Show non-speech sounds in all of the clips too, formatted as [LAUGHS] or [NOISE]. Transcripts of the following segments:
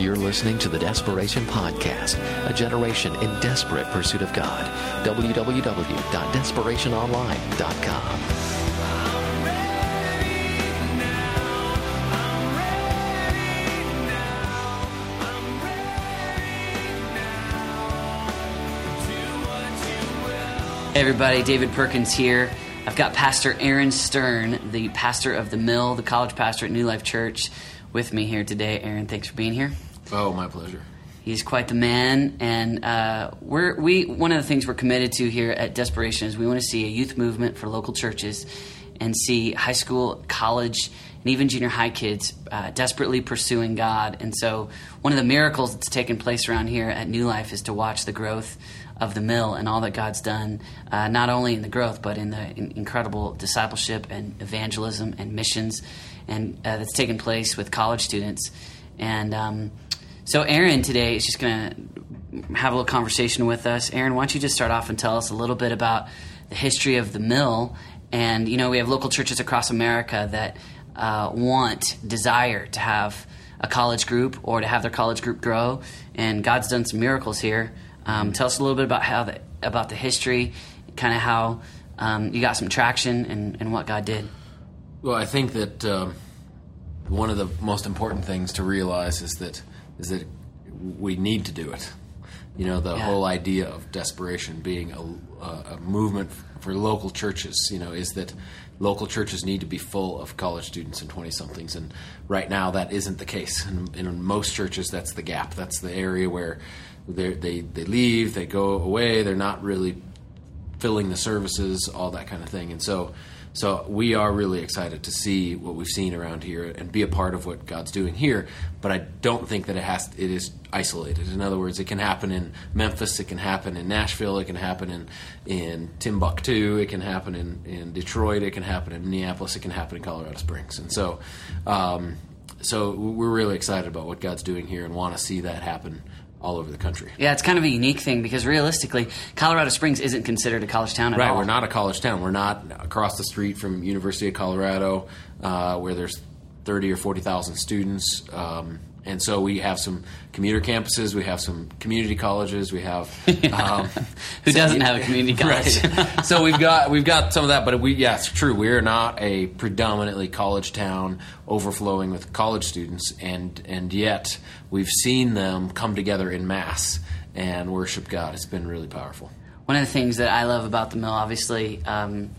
You're listening to the Desperation Podcast, a generation in desperate pursuit of God. www.desperationonline.com. Hey everybody, David Perkins here. I've got Pastor Aaron Stern, the pastor of the Mill, the college pastor at New Life Church, with me here today. Aaron, thanks for being here. Oh, my pleasure. He's quite the man, and uh, we're we one of the things we're committed to here at Desperation is we want to see a youth movement for local churches, and see high school, college, and even junior high kids uh, desperately pursuing God. And so, one of the miracles that's taken place around here at New Life is to watch the growth of the mill and all that God's done, uh, not only in the growth, but in the in incredible discipleship and evangelism and missions, and uh, that's taken place with college students. And um, so, Aaron today is just going to have a little conversation with us. Aaron, why don't you just start off and tell us a little bit about the history of the mill? And you know, we have local churches across America that uh, want, desire to have a college group or to have their college group grow. And God's done some miracles here. Um, tell us a little bit about how the, about the history, kind of how um, you got some traction and, and what God did. Well, I think that um, one of the most important things to realize is that is that we need to do it. You know, the Yeah. whole idea of desperation being a, a, movement for local churches. You know, is that local churches need to be full of college students and twenty somethings, and right now that isn't the case. And in most churches, that's the gap. That's the area where they they leave, they go away, they're not really filling the services, all that kind of thing. And so, so we are really excited to see what we've seen around here and be a part of what God's doing here. But I don't think that it has it is isolated. In other words, it can happen in Memphis, it can happen in Nashville, it can happen in in Timbuktu, it can happen in in Detroit, it can happen in Minneapolis, it can happen in Colorado Springs. And so, um, so we're really excited about what God's doing here and want to see that happen all over the country. Yeah, it's kind of a unique thing because realistically, Colorado Springs isn't considered a college town at Right, all. we're not a college town. We're not across the street from University of Colorado, uh, where there's thirty or forty thousand students, um, and so we have some commuter campuses. We have some community colleges. We have [LAUGHS] um, [LAUGHS] Who doesn't have a community [LAUGHS] college? Right. so we've got we've got some of that, but we yeah, it's true. We're not a predominantly college town overflowing with college students, and and yet we've seen them come together in mass and worship God. It's been really powerful. One of the things that I love about the mill, obviously, um,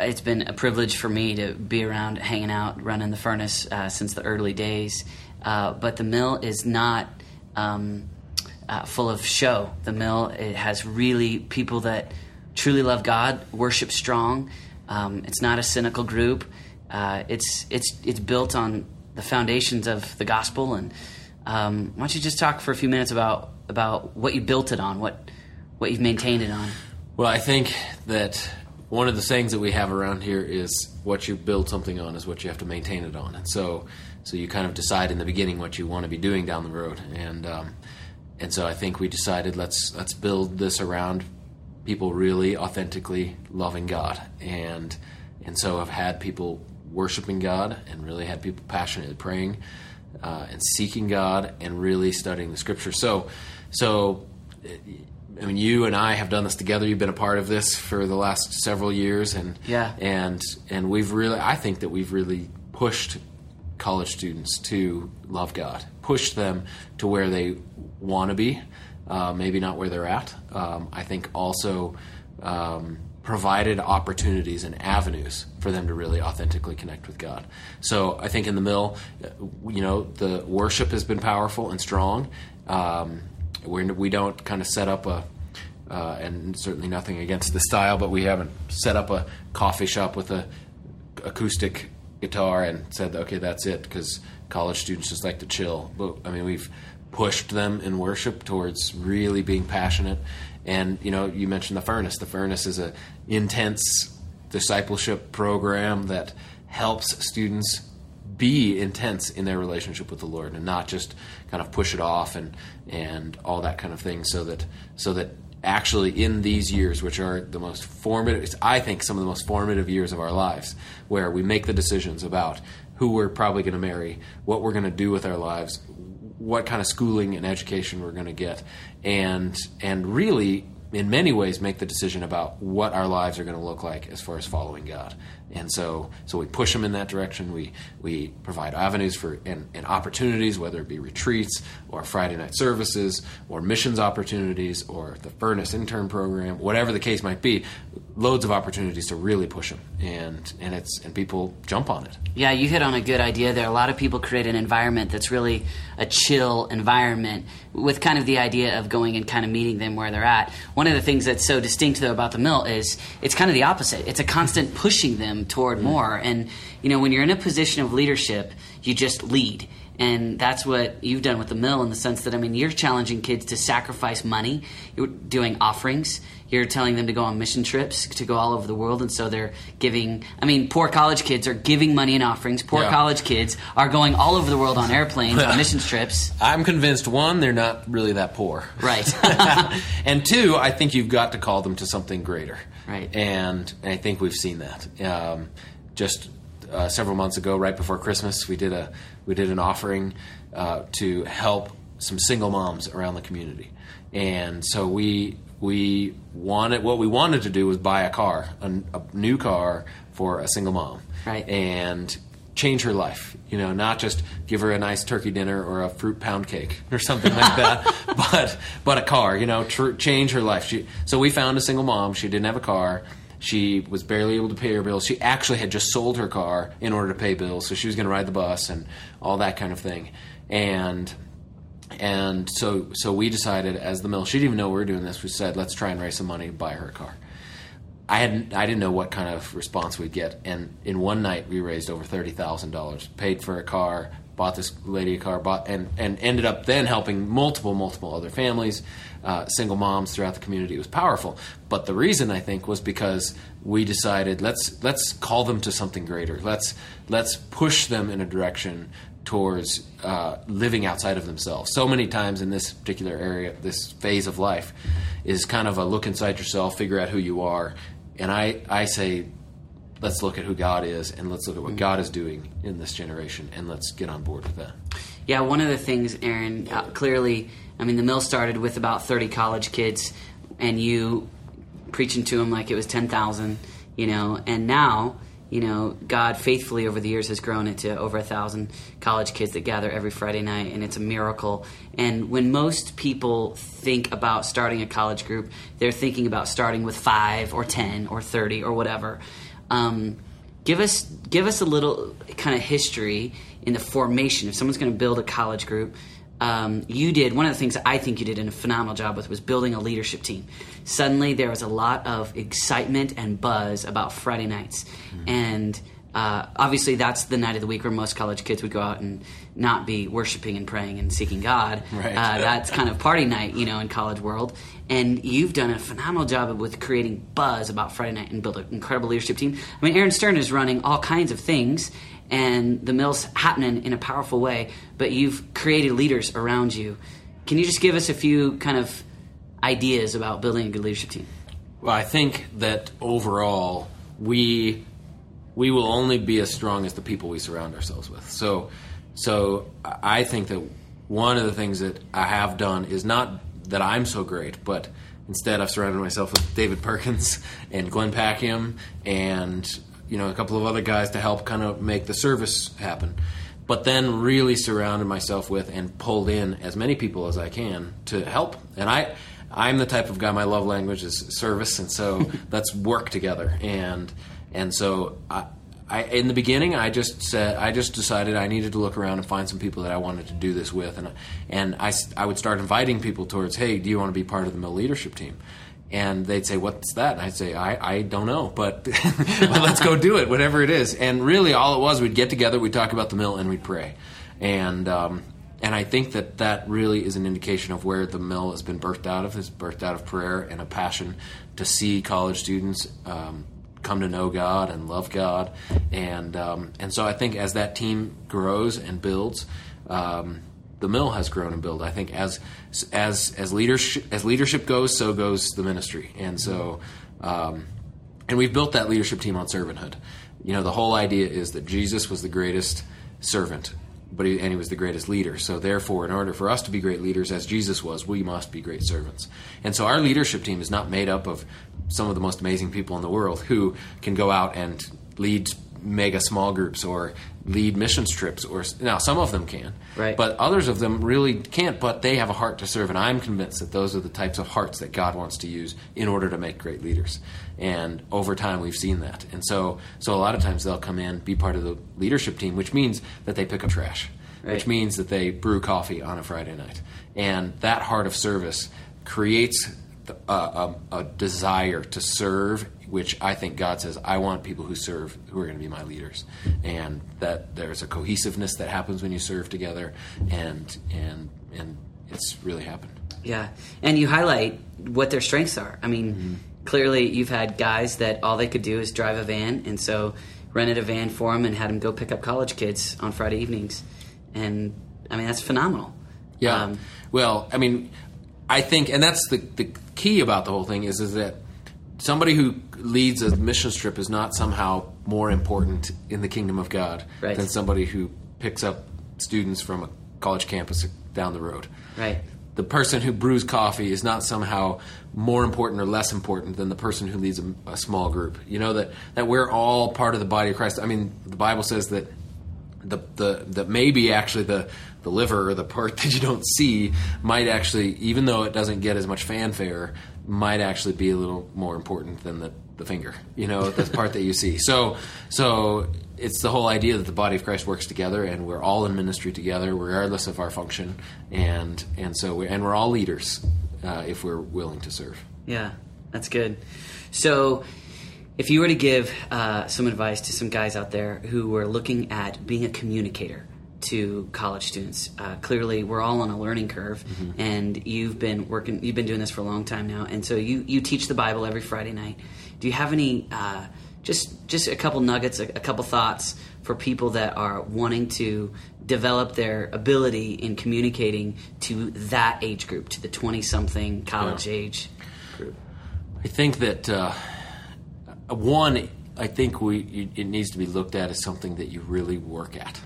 it's been a privilege for me to be around, hanging out, running the furnace uh, since the early days. Uh, but the mill is not um, uh, full of show. The mill it has really people that truly love God, worship strong. Um, it's not a cynical group. Uh, it's it's it's built on the foundations of the gospel. And um, why don't you just talk for a few minutes about about what you built it on, what what you've maintained it on? Well, I think that one of the sayings that we have around here is what you build something on is what you have to maintain it on. And so, so you kind of decide in the beginning what you want to be doing down the road. And um, and so I think we decided let's let's build this around people really authentically loving God. And and so I've had people worshiping God and really had people passionately praying uh, and seeking God and really studying the Scripture. So so. I mean, you and I have done this together. You've been a part of this for the last several years, and Yeah. and and we've really, I think that we've really pushed college students to love God, pushed them to where they want to be, uh, maybe not where they're at. Um, I think also um, provided opportunities and avenues for them to really authentically connect with God. So I think in the mill, uh, you know, the worship has been powerful and strong. Um, we're, we don't kind of set up a uh, and certainly nothing against the style, but we haven't set up a coffee shop with a acoustic guitar and said, okay, that's it, because college students just like to chill. But I mean, we've pushed them in worship towards really being passionate. And you know, you mentioned the furnace. The furnace is a intense discipleship program that helps students be intense in their relationship with the Lord and not just kind of push it off and and all that kind of thing so that so that actually in these years which are the most formative I think some of the most formative years of our lives where we make the decisions about who we're probably going to marry what we're going to do with our lives what kind of schooling and education we're going to get, and and really in many ways make the decision about what our lives are going to look like as far as following God. And so, so we push them in that direction. We we provide avenues for and, and opportunities, whether it be retreats or Friday night services or missions opportunities or the Furnace intern program, whatever the case might be. Loads of opportunities to really push them, and and it's and people jump on it. Yeah, you hit on a good idea there. A lot of people create an environment that's really a chill environment with kind of the idea of going and kind of meeting them where they're at. One of the things that's so distinct though about the mill is it's kind of the opposite. It's a constant pushing them toward mm. more. And you know, when you're in a position of leadership, you just lead. And that's what you've done with the mill in the sense that I mean, you're challenging kids to sacrifice money. You're doing offerings. You're telling them to go on mission trips to go all over the world, and so they're giving. I mean, poor college kids are giving money in offerings. Poor Yeah. college kids are going all over the world on airplanes on mission trips. I'm convinced one, they're not really that poor. Right. [LAUGHS] [LAUGHS] and two, I think you've got to call them to something greater. Right. And, and I think we've seen that. Um, just uh, several months ago, right before Christmas, we did a we did an offering uh, to help some single moms around the community. And so we we wanted what we wanted to do was buy a car, a, a new car for a single mom. Right. And change her life. You know, not just give her a nice turkey dinner or a fruit pound cake [LAUGHS] or something like that, [LAUGHS] but but a car. You know, tr- change her life. She, so we found a single mom. She didn't have a car. She was barely able to pay her bills. She actually had just sold her car in order to pay bills, so she was going to ride the bus and all that kind of thing. And and so so we decided as the mill. She didn't even know we were doing this. We said, let's try and raise some money, to buy her a car. I hadn't I didn't know what kind of response we'd get, and in one night we raised over thirty thousand dollars, paid for a car, bought this lady a car, bought and and ended up then helping multiple multiple other families, uh, single moms throughout the community. Was powerful, but the reason I think was because we decided let's let's call them to something greater. Let's let's push them in a direction towards uh, living outside of themselves. So many times in this particular area, this phase of life is kind of a look inside yourself, figure out who you are. And I, I say, let's look at who God is and let's look at what God is doing in this generation and let's get on board with that. Yeah, one of the things, Aaron, uh, clearly, I mean, the mill started with about 30 college kids, and you preaching to them like it was 10,000, you know, and now, you know, God faithfully over the years has grown it to over a thousand college kids that gather every Friday night, and it's a miracle. And when most people think about starting a college group, they're thinking about starting with five or 10 or 30 or whatever. Um, give us give us a little kind of history in the formation. If someone's going to build a college group, um, you did one of the things that I think you did in a phenomenal job with was building a leadership team. Suddenly, there was a lot of excitement and buzz about Friday nights, and uh, obviously, that's the night of the week where most college kids would go out and not be worshiping and praying and seeking God. [LAUGHS] Right. Uh, that's kind of party night, you know, in college world. And you've done a phenomenal job with creating buzz about Friday night and build an incredible leadership team. I mean, Aaron Stern is running all kinds of things, and the mill's happening in a powerful way. But you've created leaders around you. Can you just give us a few kind of ideas about building a good leadership team? Well, I think that overall we we will only be as strong as the people we surround ourselves with. So, so I think that one of the things that I have done is not that I'm so great, but instead I've surrounded myself with David Perkins [LAUGHS] and Glenn Packiam and you know a couple of other guys to help kind of make the service happen. But then really surrounded myself with and pulled in as many people as I can to help. And I I'm the type of guy my love language is service and so [LAUGHS] let's work together and and so I, I, in the beginning, I just said I just decided I needed to look around and find some people that I wanted to do this with, and and I I would start inviting people towards, hey, do you want to be part of the mill leadership team? And they'd say, what's that? And I'd say, I, I don't know, but [LAUGHS] well, let's go do it, whatever it is. And really, all it was, we'd get together, we'd talk about the mill, and we'd pray. And um, and I think that that really is an indication of where the mill has been birthed out of. Is birthed out of prayer and a passion to see college students um, come to know God and love God, and um, and so I think as that team grows and builds, um, the mill has grown and built. I think as as as leadership as leadership goes, so goes the ministry, and so. Um, and we've built that leadership team on servanthood. You know, the whole idea is that Jesus was the greatest servant but he, and he was the greatest leader. So therefore, in order for us to be great leaders, as Jesus was, we must be great servants. And so our leadership team is not made up of some of the most amazing people in the world who can go out and lead mega small groups or lead missions trips or now some of them can Right. but others of them really can't but they have a heart to serve and i'm convinced that those are the types of hearts that god wants to use in order to make great leaders and over time we've seen that and so so a lot of times they'll come in be part of the leadership team which means that they pick up trash Right. which means that they brew coffee on a friday night and that heart of service creates a, a, a desire to serve, which I think God says, I want people who serve who are going to be my leaders, and that there's a cohesiveness that happens when you serve together, and and and it's really happened. Yeah, and you highlight what their strengths are. I mean, Mm-hmm. clearly you've had guys that all they could do is drive a van, and so rented a van for them and had them go pick up college kids on Friday evenings, and I mean that's phenomenal. Yeah. Um, well, I mean, I think, and that's the the key about the whole thing is is that somebody who leads a mission trip is not somehow more important in the kingdom of God Right. than somebody who picks up students from a college campus down the road. right. The person who brews coffee is not somehow more important or less important than the person who leads a, a small group. You know that that we're all part of the body of Christ. I mean, the Bible says that the the that maybe actually the the liver or the part [LAUGHS] that you don't see might actually even though it doesn't get as much fanfare might actually be a little more important than the the finger you know the [LAUGHS] part that you see. So so it's the whole idea that the body of Christ works together and we're all in ministry together regardless of our function. And and so we and we're all leaders uh, if we're willing to serve. Yeah, that's good. So, if you were to give uh, some advice to some guys out there who were looking at being a communicator to college students, uh, clearly we're all on a learning curve, and you've been working, you've been doing this for a long time now, and so you you teach the Bible every Friday night. Do you have any? Uh, just, just a couple nuggets, a, a couple thoughts for people that are wanting to develop their ability in communicating to that age group, to the twenty-something college Yeah. age group. I think that uh, one, I think we it needs to be looked at as something that you really work at.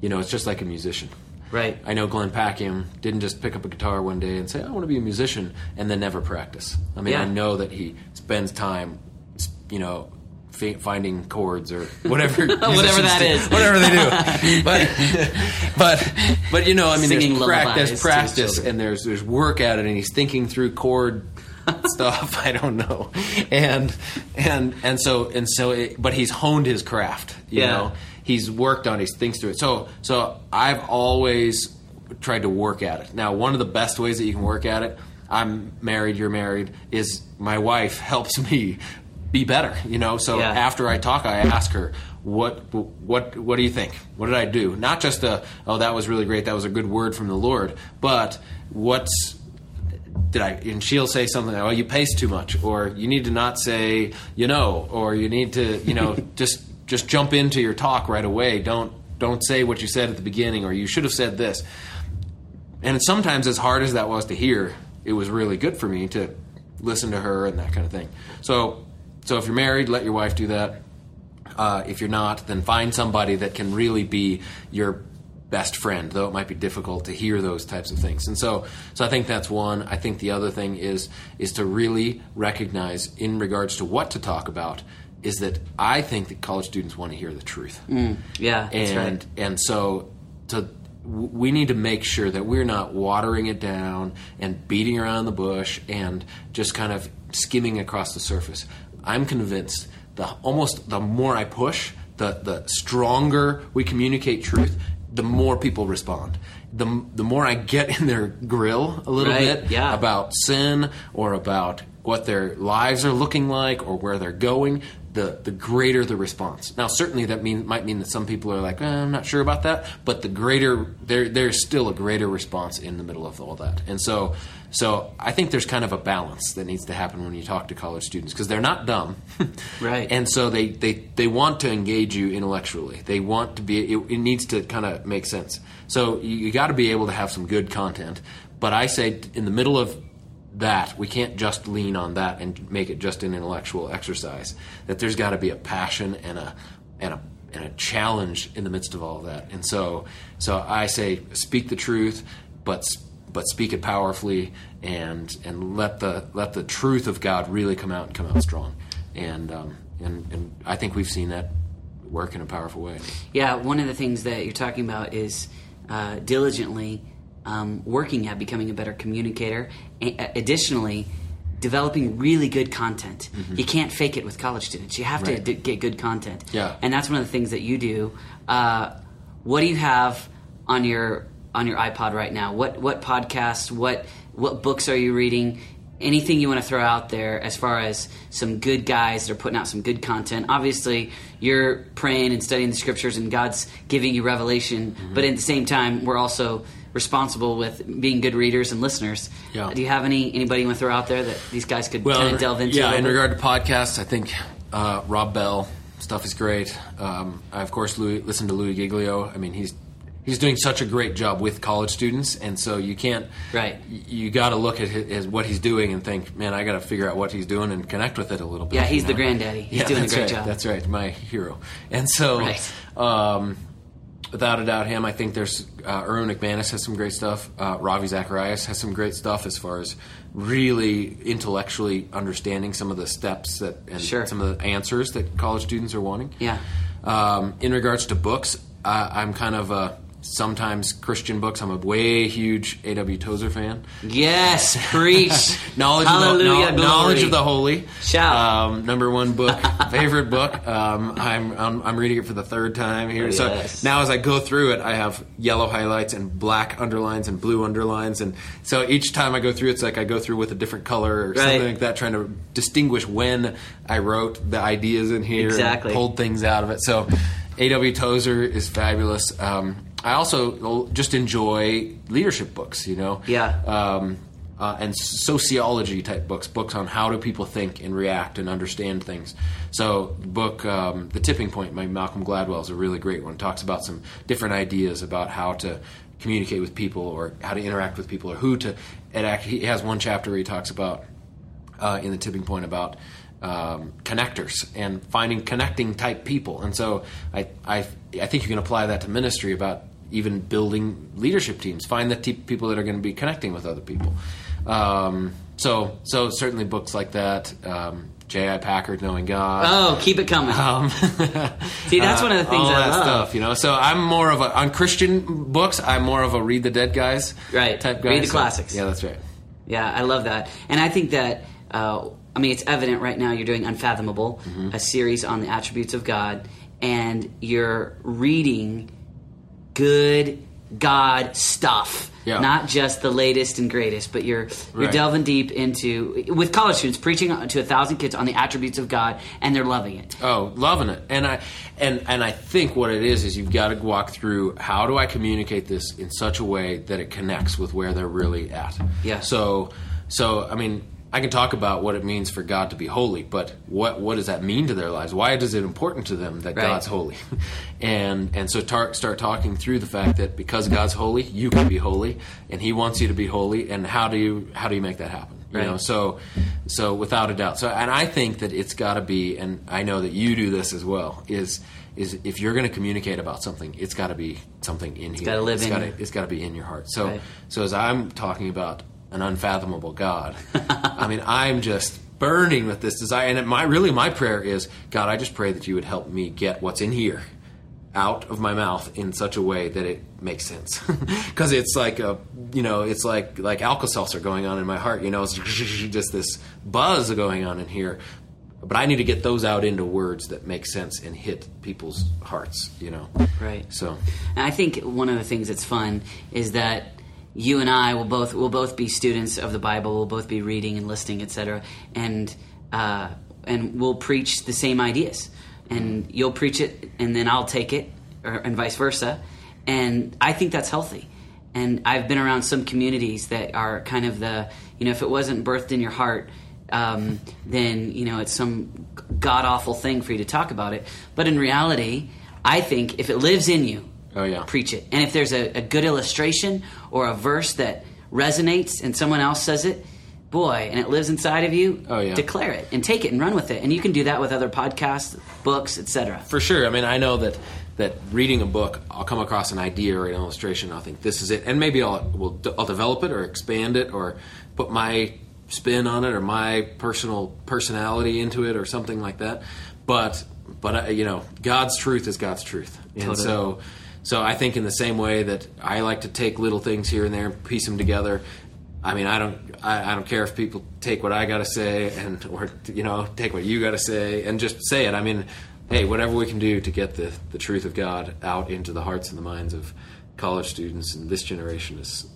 You know, it's just like a musician. Right. I know Glenn Packiam didn't just pick up a guitar one day and say, "I want to be a musician," and then never practice. I mean, Yeah. I know that he spends time, you know. fi- Finding chords or whatever, [LAUGHS] Whatever that do. is. whatever they do. [LAUGHS] but, but, but you know, I mean, Singing there's practice and there's there's work at it, and he's thinking through chord [LAUGHS] stuff. I don't know, and and and so and so, it, but he's honed his craft. You Yeah. know, he's worked on. it, He's thinks through it. So so I've always tried to work at it. Now, one of the best ways that you can work at it. I'm married. You're married. Is my wife [LAUGHS] helps me be better. You know. So Yeah. after I talk, I ask her. What what what do you think? What did I do? Not just a oh that was really great that was a good word from the Lord, but what's did I? And she'll say something like, "Oh, you pace too much," or "You need to not say you know," or "You need to you know [LAUGHS] just just jump into your talk right away. Don't don't say what you said at the beginning, or you should have said this." And sometimes, as hard as that was to hear, it was really good for me to listen to her and that kind of thing. So, so if you're married, let your wife do that. Uh, if you're not, then find somebody that can really be your best friend, though it might be difficult to hear those types of things. And so, so I think that's one. I think the other thing is is to really recognize, in regards to what to talk about, is that I think that college students want to hear the truth mm, Yeah, that's and right. and so to we need to make sure that we're not watering it down and beating around the bush and just kind of skimming across the surface. I'm convinced the almost the more I push, the the stronger we communicate truth, the more people respond. The the more I get in their grill a little Right, bit yeah. about sin or about what their lives are looking like or where they're going, the the greater the response. Now, certainly that mean might mean that some people are like, eh, I'm not sure about that, but the greater there there's still a greater response in the middle of all that. And so so I think there's kind of a balance that needs to happen when you talk to college students because they're not dumb, [LAUGHS] Right. And so they they they want to engage you intellectually. They want to be. It, it needs to kind of make sense. So you, you got to be able to have some good content. But I say in the middle of that we can't just lean on that and make it just an intellectual exercise that there's got to be a passion and a and a and a challenge in the midst of all of that. And so, so I say, speak the truth, but but speak it powerfully, and and let the let the truth of God really come out and come out strong. And um, and and I think we've seen that work in a powerful way. Yeah, one of the things that you're talking about is uh, diligently um, working at becoming a better communicator. A- additionally, developing really good content. You can't fake it with college students. You have to d- get good content. Yeah. and that's one of the things that you do. Uh, what do you have on your on your iPod right now? What what podcasts? What what books are you reading? Anything you want to throw out there as far as some good guys that are putting out some good content? Obviously, you're praying and studying the scriptures, and God's giving you revelation. Mm-hmm. But at the same time, we're also responsible with being good readers and listeners. Yeah. Do you have any anybody you want to throw out there that these guys could kind of delve into? Yeah, in regard to podcasts, I think uh, Rob Bell stuff is great. Um, I of course Louis, listen to Louis Giglio. I mean, he's he's doing such a great job with college students, and so you can't. Right. You got to look at his, his, what he's doing and think, man, I got to figure out what he's doing and connect with it a little bit. Yeah, he's you the granddaddy. He's yeah, doing a great right. job. That's right, my hero. And so, Right. um, without a doubt, him. I think there's uh, Erwin McManus has some great stuff. Uh, Ravi Zacharias has some great stuff as far as really intellectually understanding some of the steps that and Sure. some of the answers that college students are wanting. Yeah. Um, in regards to books, uh, I'm kind of a sometimes Christian books. I'm a way huge A.W. Tozer fan. Yes, [LAUGHS] preach. knowledge, Hallelujah, of the, no- knowledge of the holy. Shout. Um, number one book, [LAUGHS] favorite book. Um, I'm, I'm I'm reading it for the third time here. So Yes. now as I go through it, I have yellow highlights and black underlines and blue underlines, and so each time I go through, it's like I go through with a different color or Right. something like that, trying to distinguish when I wrote the ideas in here Exactly. and pulled things out of it. So A.W. Tozer is fabulous. Um, I also just enjoy leadership books. You know, Yeah. um, uh, and sociology type books, books on how do people think and react and understand things. So, the book um, "The Tipping Point" by Malcolm Gladwell is a really great one. It talks about some different ideas about how to communicate with people or how to interact with people or who to. It act, he has one chapter where he talks about uh, in the tipping point about um, connectors and finding connecting type people. And so I, I, I think you can apply that to ministry about even building leadership teams. Find the te- people that are going to be connecting with other people. Um, so, so certainly books like that. Um, J.I. Packer, Knowing God. Oh, keep it coming. Um, [LAUGHS] See, that's [LAUGHS] one of the things all I that love. stuff, you know. So I'm more of a on Christian books. I'm more of a read the dead guys, Right. Type guy. Read the So- classics. yeah, that's right. Yeah, I love that, and I think that. Uh, I mean, it's evident right now. You're doing Unfathomable, Mm-hmm. a series on the attributes of God, and you're reading good God stuff. Yeah. Not just the latest and greatest, but you're you're Right. delving deep into with college students preaching to a thousand kids on the attributes of God, and they're loving it. Oh, loving it. And I and and I think what it is is you've got to walk through how do I communicate this in such a way that it connects with where they're really at. Yeah. So so I mean I can talk about what it means for God to be holy, but what what does that mean to their lives? Why is it important to them that Right. God's holy? [LAUGHS] and and so tar- start talking through the fact that because God's holy, you can be holy, and He wants you to be holy. And how do you how do you make that happen? You Right. know, so so without a doubt. So and I think that it's got to be, and I know that you do this as well. Is is if you're going to communicate about something, it's got to be something in here. gotta live It's in gotta- It's got to be in your heart. So Right. so as I'm talking about an unfathomable God, I mean I'm just burning with this desire, and my really my prayer is God, I just pray that you would help me get what's in here out of my mouth in such a way that it makes sense. [LAUGHS] Because it's like a you know it's like like alka-seltzer going on in my heart you know it's [LAUGHS] just this buzz going on in here. But i need to get those out into words that make sense and hit people's hearts you know? Right. so. And I think one of the things that's fun is that you and I will both will both be students of the Bible. We'll both be reading and listening, etc. And uh, and we'll preach the same ideas. And you'll preach it, and then I'll take it, or, and vice versa. And I think that's healthy. And I've been around some communities that are kind of the you know if it wasn't birthed in your heart. Um, then you know it's some god awful thing for you to talk about it. But in reality, I think if it lives in you, Oh, yeah. preach it. And if there's a, a good illustration or a verse that resonates and someone else says it, boy, and it lives inside of you, Oh, yeah. declare it and take it and run with it. And you can do that with other podcasts, books, etc. For sure. I mean, I know that that reading a book, I'll come across an idea or an illustration. I'll think this is it, and maybe I'll will I'll develop it or expand it or put my spin on it or my personal personality into it or something like that. But but uh, you know, God's truth is God's truth, and Totally. so so I think in the same way that I like to take little things here and there and piece them together. I mean, I don't, I, I don't care if people take what I got to say and, or you know, take what you got to say and just say it. I mean, hey, whatever we can do to get the the truth of God out into the hearts and the minds of college students and this generation is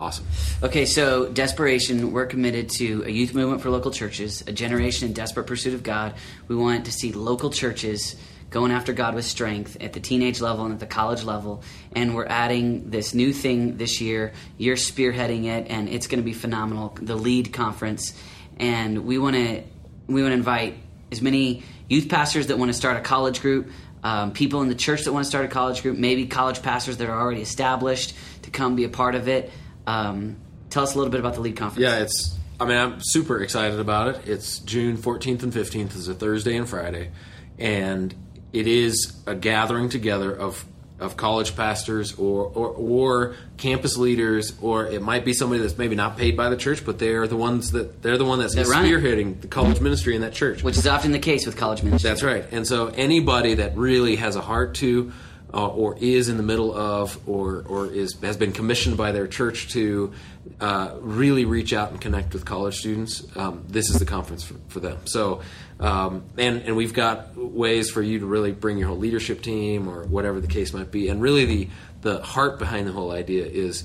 awesome. Okay, so desperation, we're committed to a youth movement for local churches, a generation in desperate pursuit of God. We want to see local churches going after God with strength at the teenage level and at the college level. And we're adding this new thing this year. You're spearheading it, and it's going to be phenomenal. The lead conference, and we want to we want to invite as many youth pastors that want to start a college group. Um, people in the church that want to start a college group, maybe college pastors that are already established to come be a part of it. Um, tell us a little bit about the lead conference. Yeah, it's. I mean, I'm super excited about it. It's June 14th and 15th. It's a Thursday and Friday, and it is a gathering together of of college pastors or, or or campus leaders, or it might be somebody that's maybe not paid by the church, but they're the ones that they're the one that's That run it. spearheading the college ministry in that church. which is often the case with college ministry. That's right. And so anybody that really has a heart to, uh, or is in the middle of, or or is has been commissioned by their church to uh, really reach out and connect with college students, um, this is the conference for, for them. So. Um, and and we've got ways for you to really bring your whole leadership team or whatever the case might be. And really, the the heart behind the whole idea is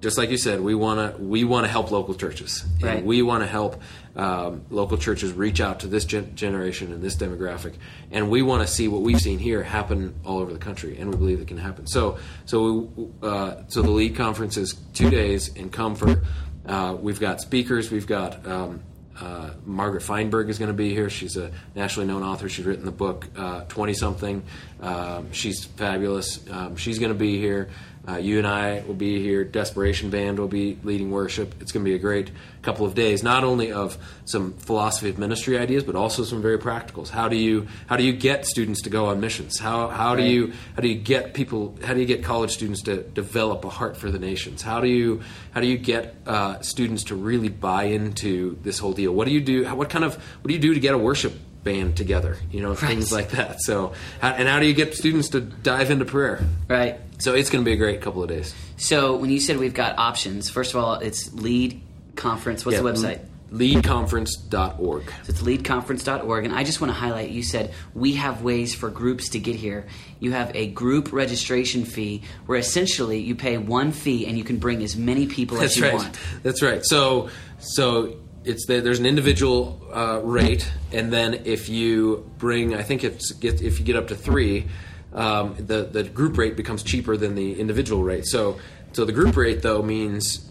just like you said, we want to we want to help local churches, Right. and we want to help um, local churches reach out to this gen- generation and this demographic, and we want to see what we've seen here happen all over the country, and we believe it can happen. So, so we, uh, so the lead conference is two days in Comfort. Uh, we've got speakers. We've got um, uh, Margaret Feinberg is going to be here. She's a nationally known author. She's written the book Twenty Something. Um, she's fabulous. Um, she's going to be here. Uh, you and I will be here. Desperation Band will be leading worship. It's going to be a great couple of days, not only of some philosophy of ministry ideas, but also some very practicals. How do you how do you get students to go on missions? How how do you how do you get people? How do you get college students to develop a heart for the nations? How do you how do you get uh, students to really buy into this whole deal? What do you do? What kind of what do you do to get a worship band together? You know, things like that. So, how, and how do you get students to dive into prayer? right. So it's going to be a great couple of days. So when you said we've got options, first of all, it's lead conference. What's the website? Leadconference.org. So it's leadconference.org. And I just want to highlight you said we have ways for groups to get here. You have a group registration fee where essentially you pay one fee and you can bring as many people That's as you right. want. That's right. So, so it's the, there's an individual uh, rate, and then if you bring, I think it's get, if you get up to three, um, the the group rate becomes cheaper than the individual rate. So, so the group rate though means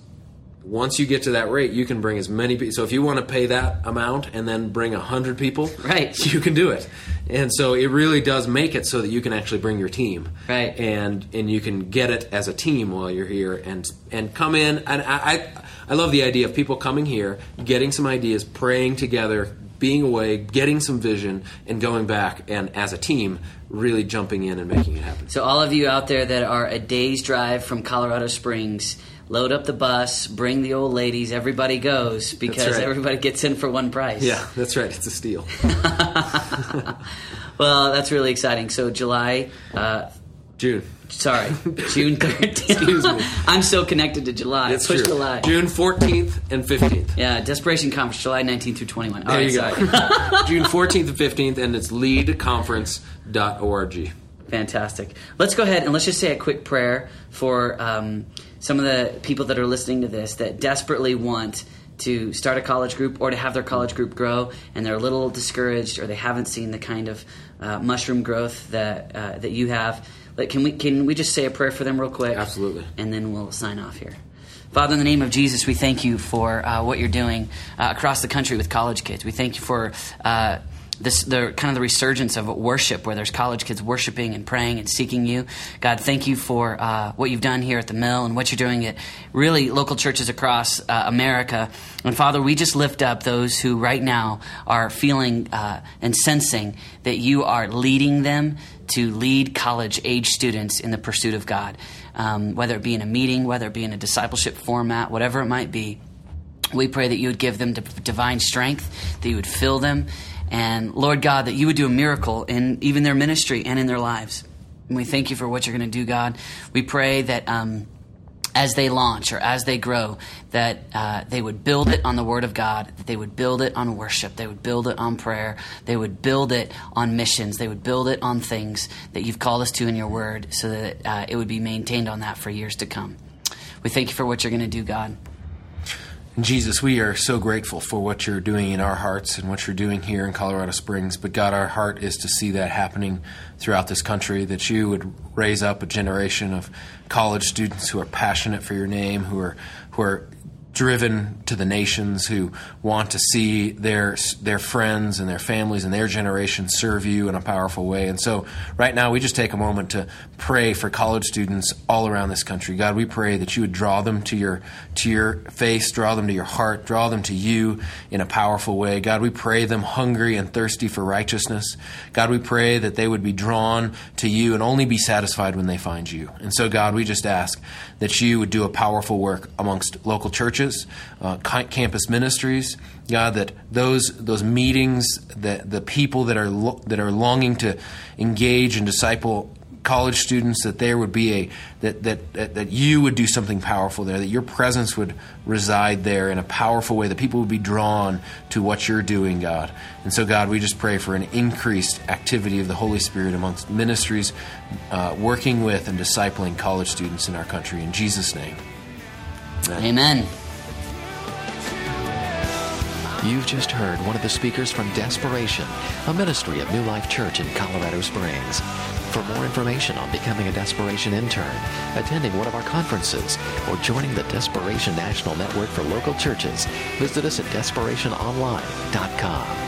once you get to that rate, you can bring as many people. So if you want to pay that amount and then bring a hundred people, Right. [LAUGHS] you can do it. And so it really does make it so that you can actually bring your team, Right. And and you can get it as a team while you're here and and come in. And I I, I love the idea of people coming here, getting some ideas, praying together, being away, getting some vision, and going back and as a team, really jumping in and making it happen. So all of you out there that are a day's drive from Colorado Springs, load up the bus, bring the old ladies, everybody goes because right. everybody gets in for one price. Yeah, that's right. It's a steal. [LAUGHS] Well, that's really exciting. So July uh, June. Sorry, [LAUGHS] June 13th. Excuse me. I'm so connected to July. It's Push true. July. June 14th and 15th. Yeah, Desperation Conference, July 19th through 21. All There right, you sorry. go. [LAUGHS] [LAUGHS] June 14th and 15th, and it's leadconference.org. Fantastic. Let's go ahead and let's just say a quick prayer for um, some of the people that are listening to this that desperately want to start a college group or to have their college group grow, and they're a little discouraged or they haven't seen the kind of uh, mushroom growth that uh, that you have. Like, can we can we just say a prayer for them real quick? Absolutely. and then we'll sign off here. Father, in the name of Jesus, we thank you for uh, what you're doing uh, across the country with college kids. We thank you for uh, this the kind of the resurgence of worship where there's college kids worshiping and praying and seeking you god thank you for uh, what you've done here at the mill and what you're doing at really local churches across uh, america and father we just lift up those who right now are feeling uh, and sensing that you are leading them to lead college age students in the pursuit of god um, whether it be in a meeting whether it be in a discipleship format whatever it might be we pray that you would give them divine strength, that you would fill them, and Lord God, that you would do a miracle in even their ministry and in their lives. And we thank you for what you're going to do, God. We pray that um, as they launch or as they grow, that uh, they would build it on the Word of God, that they would build it on worship, they would build it on prayer, they would build it on missions, they would build it on things that you've called us to in your Word, so that uh, it would be maintained on that for years to come. We thank you for what you're going to do, God. Jesus, we are so grateful for what you're doing in our hearts and what you're doing here in Colorado Springs. But God, our heart is to see that happening throughout this country, that you would raise up a generation of college students who are passionate for your name, who are who are driven to the nations who want to see their their friends and their families and their generation serve you in a powerful way. And so, right now, we just take a moment to pray for college students all around this country. God, we pray that you would draw them to your to your face, draw them to your heart, draw them to you in a powerful way. God, we pray them hungry and thirsty for righteousness. God, we pray that they would be drawn to you and only be satisfied when they find you. And so, God, we just ask that you would do a powerful work amongst local churches, uh, campus ministries. God, that those those meetings, that the people that are lo- that are longing to engage and disciple college students that there would be a that, that that that you would do something powerful there that your presence would reside there in a powerful way that people would be drawn to what you're doing god and so god we just pray for an increased activity of the holy spirit amongst ministries uh, working with and discipling college students in our country in jesus name amen, amen. You've just heard one of the speakers from Desperation, a ministry of New Life Church in Colorado Springs. For more information on becoming a Desperation intern, attending one of our conferences, or joining the Desperation National Network for local churches, visit us at desperationonline.com.